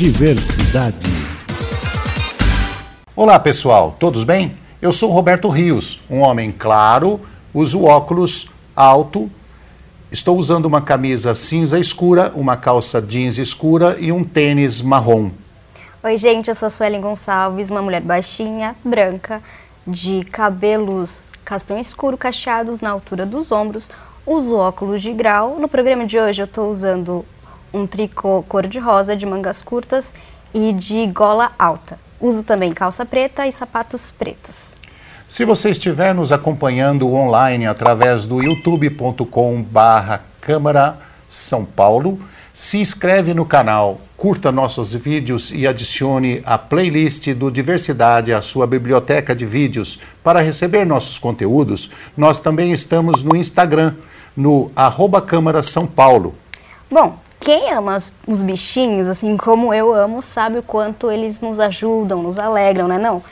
Diversidade. Olá pessoal, todos bem? Eu sou Roberto Rios, um homem claro, uso óculos alto, estou usando uma camisa cinza escura, uma calça jeans escura e um tênis marrom. Oi gente, eu sou a Suelen Gonçalves, uma mulher baixinha, branca, de cabelos castanho escuro cacheados na altura dos ombros, uso óculos de grau. No programa de hoje eu estou usando um tricô cor-de-rosa de mangas curtas e de gola alta. Uso também calça preta e sapatos pretos. Se você estiver nos acompanhando online através do youtube.com barra Câmara São Paulo, se inscreve no canal, curta nossos vídeos e adicione a playlist do Diversidade à sua biblioteca de vídeos para receber nossos conteúdos. Nós também estamos no Instagram, no arroba Câmara São Paulo. Bom, quem ama os bichinhos, assim como eu amo, sabe o quanto eles nos ajudam, nos alegram, né não?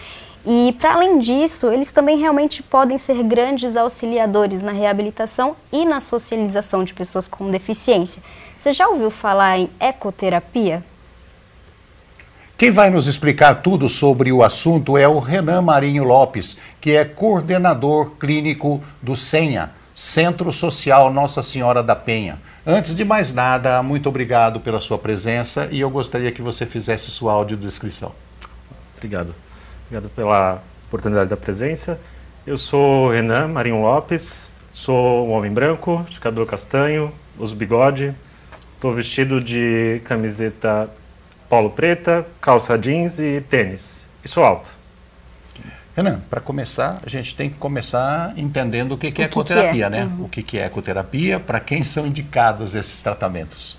E para além disso, eles também realmente podem ser grandes auxiliadores na reabilitação e na socialização de pessoas com deficiência. Você já ouviu falar em ecoterapia? Quem vai nos explicar tudo sobre o assunto é o Renan Marinho Lopes, que é coordenador clínico do SENHA, Centro Social Nossa Senhora da Penha. Antes de mais nada, muito obrigado pela sua presença e eu gostaria que você fizesse sua audiodescrição. Obrigado. Obrigado pela oportunidade da presença. Eu sou Renan Marinho Lopes, sou um homem branco, de cabelo castanho, uso bigode, estou vestido de camiseta polo preta, calça jeans e tênis. E sou alto. Renan, para começar, a gente tem que começar entendendo o que, que é ecoterapia, que é? né? Uhum. O que, que é ecoterapia, para quem são indicados esses tratamentos?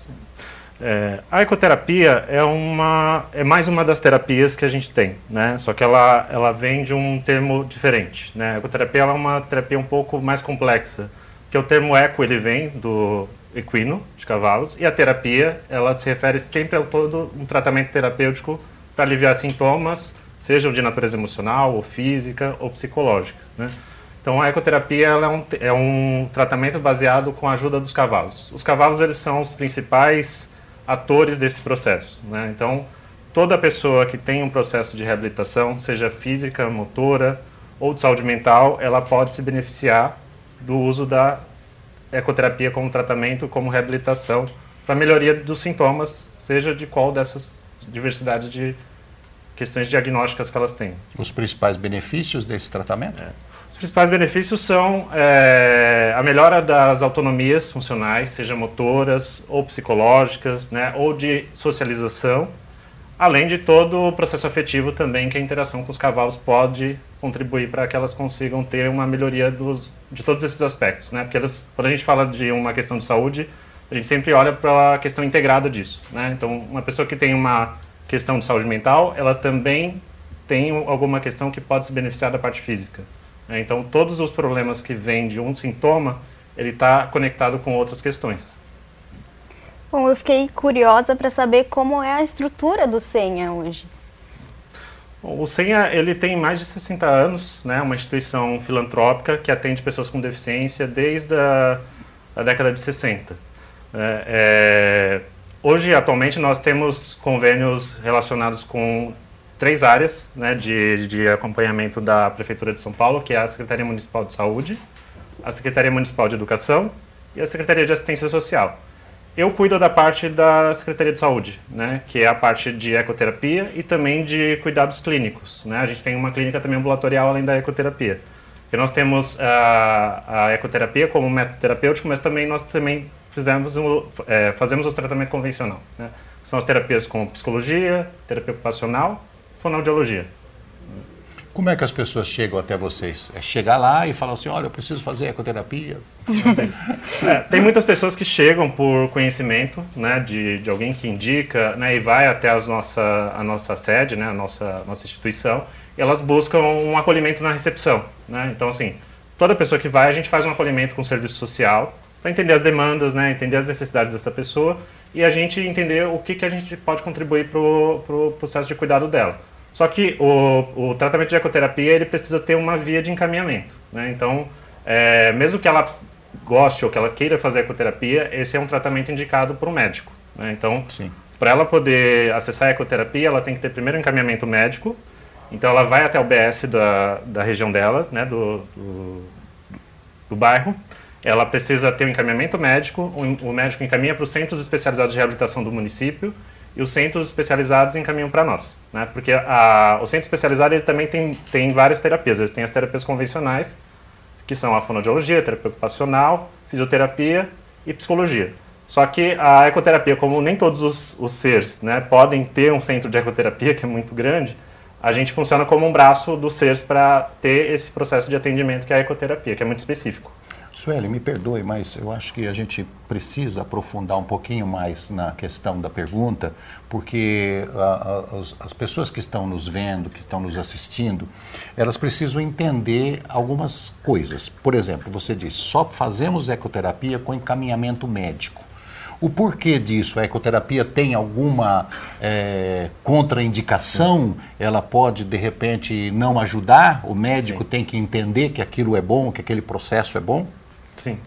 É, a ecoterapia é, uma, é mais uma das terapias que a gente tem, né? Só que ela, ela vem de um termo diferente, né? A ecoterapia é uma terapia um pouco mais complexa, porque o termo eco ele vem do equino, de cavalos, e a terapia ela se refere sempre ao todo um tratamento terapêutico para aliviar sintomas, sejam de natureza emocional, ou física, ou psicológica, né? Então a ecoterapia é, um, é um tratamento baseado com a ajuda dos cavalos. Os cavalos eles são os principais atores desse processo. Né? Então, toda pessoa que tem um processo de reabilitação, seja física, motora ou de saúde mental, ela pode se beneficiar do uso da ecoterapia como tratamento, como reabilitação, para melhoria dos sintomas, seja de qual dessas diversidades de questões diagnósticas que elas têm. Os principais benefícios desse tratamento? É. Os principais benefícios são é, a melhora das autonomias funcionais, seja motoras ou psicológicas, né, ou de socialização, além de todo o processo afetivo também que a interação com os cavalos pode contribuir para que elas consigam ter uma melhoria dos, de todos esses aspectos, né? Porque elas, quando a gente fala de uma questão de saúde, a gente sempre olha para a questão integrada disso, né? Então, uma pessoa que tem uma questão de saúde mental, ela também tem alguma questão que pode se beneficiar da parte física. Né? Então, todos os problemas que vêm de um sintoma, ele está conectado com outras questões. Bom, eu fiquei curiosa para saber como é a estrutura do Senha hoje. O Senha ele tem mais de 60 anos, né, uma instituição filantrópica que atende pessoas com deficiência desde a, a década de 60. É, é, hoje, atualmente, nós temos convênios relacionados com três áreas né, de, de acompanhamento da Prefeitura de São Paulo, que é a Secretaria Municipal de Saúde, a Secretaria Municipal de Educação e a Secretaria de Assistência Social. Eu cuido da parte da Secretaria de Saúde, né, que é a parte de ecoterapia e também de cuidados clínicos. Né? A gente tem uma clínica também ambulatorial além da ecoterapia. E nós temos a, a ecoterapia como método terapêutico, mas também nós também fizemos, é, fazemos o tratamento convencional. Né? São as terapias com psicologia, terapia ocupacional fonoaudiologia. Como é que as pessoas chegam até vocês? É chegar lá e falar assim, olha, eu preciso fazer ecoterapia? é, tem muitas pessoas que chegam por conhecimento, né, de, de alguém que indica, né, e vai até as nossa, a nossa sede, né, a nossa, nossa instituição, e elas buscam um acolhimento na recepção, né, então assim, toda pessoa que vai, a gente faz um acolhimento com o serviço social, para entender as demandas, né, entender as necessidades dessa pessoa, e a gente entender o que, que a gente pode contribuir para o pro processo de cuidado dela. Só que o, o tratamento de ecoterapia ele precisa ter uma via de encaminhamento. Né? Então, é, mesmo que ela goste ou que ela queira fazer ecoterapia, esse é um tratamento indicado por um médico. Né? Então, para ela poder acessar a ecoterapia, ela tem que ter primeiro um encaminhamento médico. Então ela vai até o BS da, da região dela, né, do, do, do bairro. Ela precisa ter um encaminhamento médico, o, médico encaminha para os centros especializados de reabilitação do município e os centros especializados encaminham para nós. Né? Porque a, o centro especializado ele também tem, tem várias terapias. Ele tem as terapias convencionais, que são a fonoaudiologia, terapia ocupacional, fisioterapia e psicologia. Só que a ecoterapia, como nem todos os, os seres né, podem ter um centro de ecoterapia, que é muito grande, a gente funciona como um braço do SERS para ter esse processo de atendimento que é a ecoterapia, que é muito específico. Sueli, me perdoe, mas eu acho que a gente precisa aprofundar um pouquinho mais na questão da pergunta, porque a, a, as, as, pessoas que estão nos vendo, que estão nos assistindo, elas precisam entender algumas coisas. Por exemplo, você disse, só fazemos ecoterapia com encaminhamento médico. O porquê disso? A ecoterapia tem alguma é, contraindicação? Ela pode, de repente, não ajudar? O médico Sim. tem que entender que aquilo é bom, que aquele processo é bom? Sim.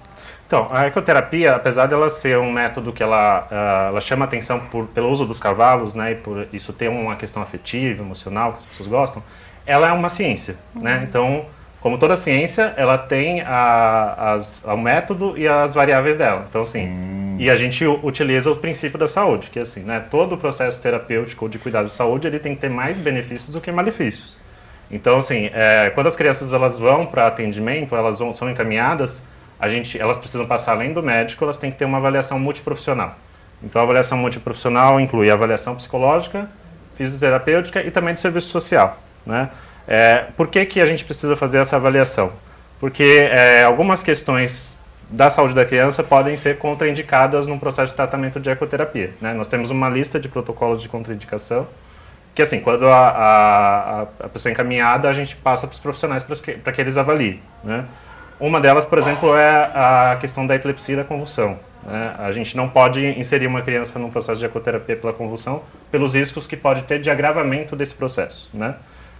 Então, a ecoterapia, apesar dela ser um método que ela, uh, ela chama atenção por, pelo uso dos cavalos, né, e por isso ter uma questão afetiva, emocional, que as pessoas gostam, ela é uma ciência, né? uhum. né? Então, como toda ciência, ela tem a, as, o método e as variáveis dela. Então, assim, hum. e a gente utiliza o princípio da saúde, que assim, né, todo o processo terapêutico de cuidado de saúde, ele tem que ter mais benefícios do que malefícios. Então, assim, é, quando as crianças elas vão para atendimento, elas vão, são encaminhadas, a gente, elas precisam passar além do médico, elas têm que ter uma avaliação multiprofissional. Então, a avaliação multiprofissional inclui avaliação psicológica, fisioterapêutica e também de serviço social, né? É, por que, que a gente precisa fazer essa avaliação? Porque é, algumas questões da saúde da criança podem ser contraindicadas num processo de tratamento de ecoterapia. Né? Nós temos uma lista de protocolos de contraindicação, que assim, quando a, a, a pessoa é encaminhada, a gente passa para os profissionais para que, que, eles avaliem. Né? Uma delas, por exemplo, é a questão da epilepsia e da convulsão. Né? A gente não pode inserir uma criança num processo de ecoterapia pela convulsão, pelos riscos que pode ter de agravamento desse processo. Né?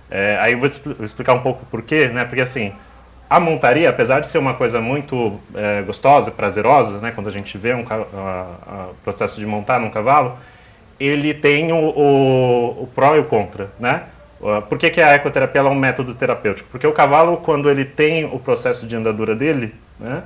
É, aí eu vou, explicar um pouco por quê, né? Porque assim, a montaria, apesar de ser uma coisa muito é, gostosa, prazerosa, né? Quando a gente vê um a, processo de montar num cavalo, ele tem o, o, o pró e o contra, né? Por que, que a ecoterapia é um método terapêutico? Porque o cavalo, quando ele tem o processo de andadura dele, né,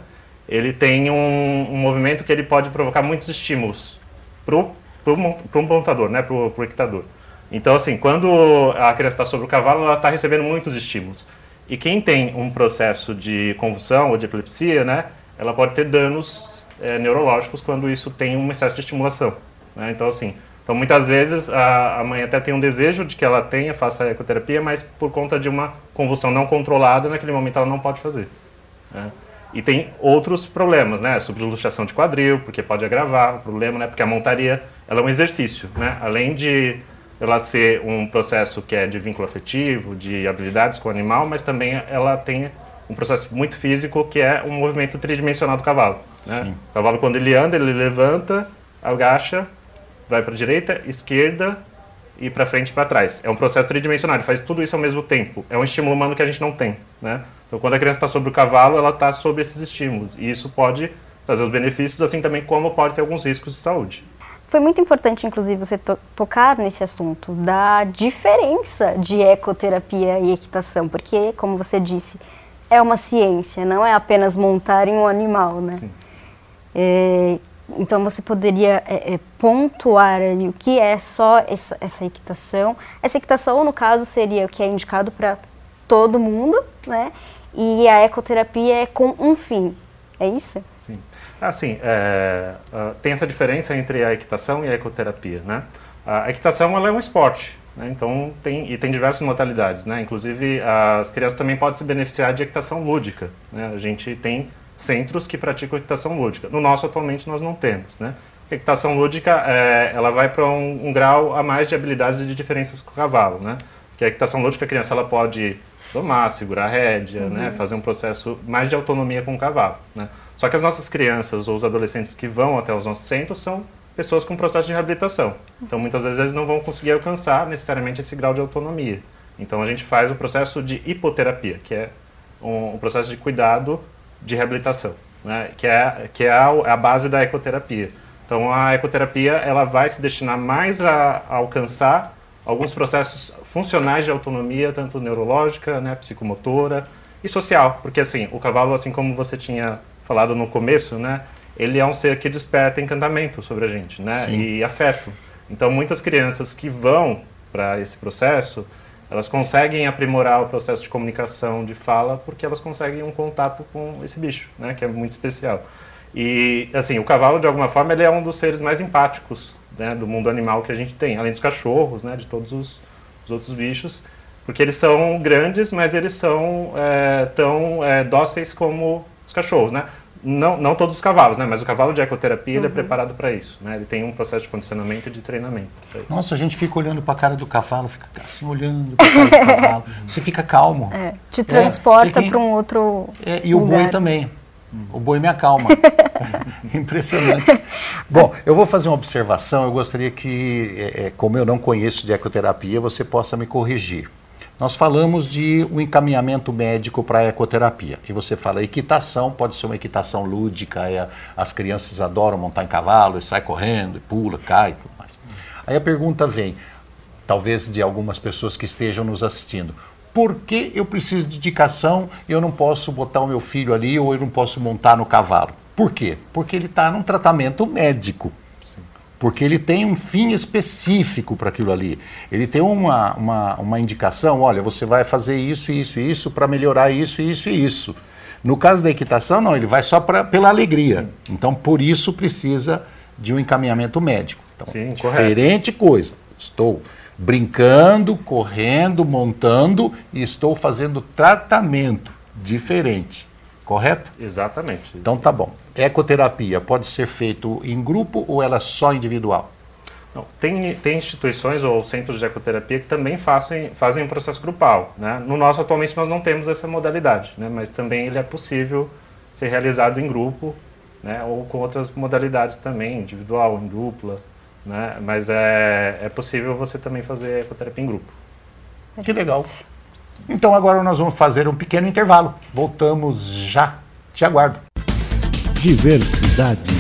ele tem um, um movimento que ele pode provocar muitos estímulos para o montador, né, para o equitador. Então, assim, quando a criança está sobre o cavalo, ela está recebendo muitos estímulos. E quem tem um processo de convulsão ou de epilepsia, né, ela pode ter danos é, neurológicos quando isso tem um excesso de estimulação. Né? Então, assim, então muitas vezes a, a mãe até tem um desejo de que ela tenha, faça a ecoterapia, mas por conta de uma convulsão não controlada, naquele momento ela não pode fazer. Né? E tem outros problemas, né? Subluxação de quadril, porque pode agravar o problema, né? Porque a montaria ela é um exercício, né? Além de ela ser um processo que é de vínculo afetivo, de habilidades com o animal, mas também ela tem um processo muito físico que é um movimento tridimensional do cavalo. Né? O cavalo, quando ele anda, ele levanta, agacha, vai para a direita, esquerda e para frente e para trás. É um processo tridimensional, faz tudo isso ao mesmo tempo. É um estímulo humano que a gente não tem. Né? Então, quando a criança está sobre o cavalo, ela está sobre esses estímulos. E isso pode trazer os benefícios, assim também como pode ter alguns riscos de saúde. Foi muito importante, inclusive, você to tocar nesse assunto da diferença de ecoterapia e equitação, porque, como você disse, é uma ciência, não é apenas montar em um animal, né? É, então, você poderia é, é, pontuar ali o que é só essa, essa equitação. Essa equitação, no caso, seria o que é indicado para todo mundo, né? E a ecoterapia é com um fim, é isso? Assim, é, uh, tem essa diferença entre a equitação e a ecoterapia, né? A equitação ela é um esporte, né? então tem e tem diversas modalidades, né? Inclusive as crianças também podem se beneficiar de equitação lúdica, né? A gente tem centros que praticam equitação lúdica. No nosso atualmente nós não temos, né? A equitação lúdica é, ela vai para um, um, grau a mais de habilidades e de diferenças com o cavalo, né? Que a equitação lúdica a criança ela pode domar, segurar a rédea, né? uhum. né? Fazer um processo mais de autonomia com o cavalo, né? Só que as nossas crianças ou os adolescentes que vão até os nossos centros são pessoas com processo de reabilitação. Então, muitas vezes, eles não vão conseguir alcançar necessariamente esse grau de autonomia. Então, a gente faz o processo de hipoterapia, que é um, um processo de cuidado de reabilitação, né? que é, que é a, a, base da ecoterapia. Então a ecoterapia ela vai se destinar mais a, a alcançar alguns processos funcionais de autonomia, tanto neurológica, né, psicomotora e social, porque assim o cavalo, assim como você tinha falado no começo, né, ele é um ser que desperta encantamento sobre a gente, né, Sim. e afeto. Então muitas crianças que vão para esse processo elas conseguem aprimorar o processo de comunicação, de fala, porque elas conseguem um contato com esse bicho, né, que é muito especial. E, assim, o cavalo, de alguma forma, ele é um dos seres mais empáticos né, do mundo animal que a gente tem, além dos cachorros, né, de todos os, os outros bichos, porque eles são grandes, mas eles são é, tão é, dóceis como os cachorros, né? Não, não todos os cavalos, né? Mas o cavalo de ecoterapia uhum. ele é uhum. preparado para isso, né? Ele tem um processo de condicionamento e de treinamento. Nossa, a gente fica olhando para a cara do cavalo, fica assim olhando para a cara do cavalo. Você fica calmo. É, te transporta é, para um outro. É, e lugar. o boi também. O boi me acalma. Impressionante. Bom, eu vou fazer uma observação. Eu gostaria que, é, é, como eu não conheço de ecoterapia, você possa me corrigir. Nós falamos de um encaminhamento médico para a ecoterapia. E você fala equitação, pode ser uma equitação lúdica, é, as crianças adoram montar em cavalo e sai correndo, e pula, cai e tudo mais. Aí a pergunta vem, talvez de algumas pessoas que estejam nos assistindo. Por que eu preciso de indicação e eu não posso botar o meu filho ali ou eu não posso montar no cavalo? Por quê? Porque ele está num tratamento médico porque ele tem um fim específico para aquilo ali. Ele tem uma, uma, uma indicação, olha, você vai fazer isso, isso e isso para melhorar isso, isso e isso. No caso da equitação, não, ele vai só pra, pela alegria. Sim. Então, por isso precisa de um encaminhamento médico. Então, Sim, diferente correto. coisa. Estou brincando, correndo, montando e estou fazendo tratamento diferente. Correto? Exatamente. Então tá bom ecoterapia pode ser feito em grupo ou ela é só individual? Não, tem, tem instituições ou centros de ecoterapia que também fazem, fazem um processo grupal. Né? No nosso, atualmente, nós não temos essa modalidade, né? mas também ele é possível ser realizado em grupo né? ou com outras modalidades também, individual, em dupla. Né? Mas é, é possível você também fazer ecoterapia em grupo. Que legal. Então agora nós vamos fazer um pequeno intervalo. Voltamos já. Te aguardo. Diversidade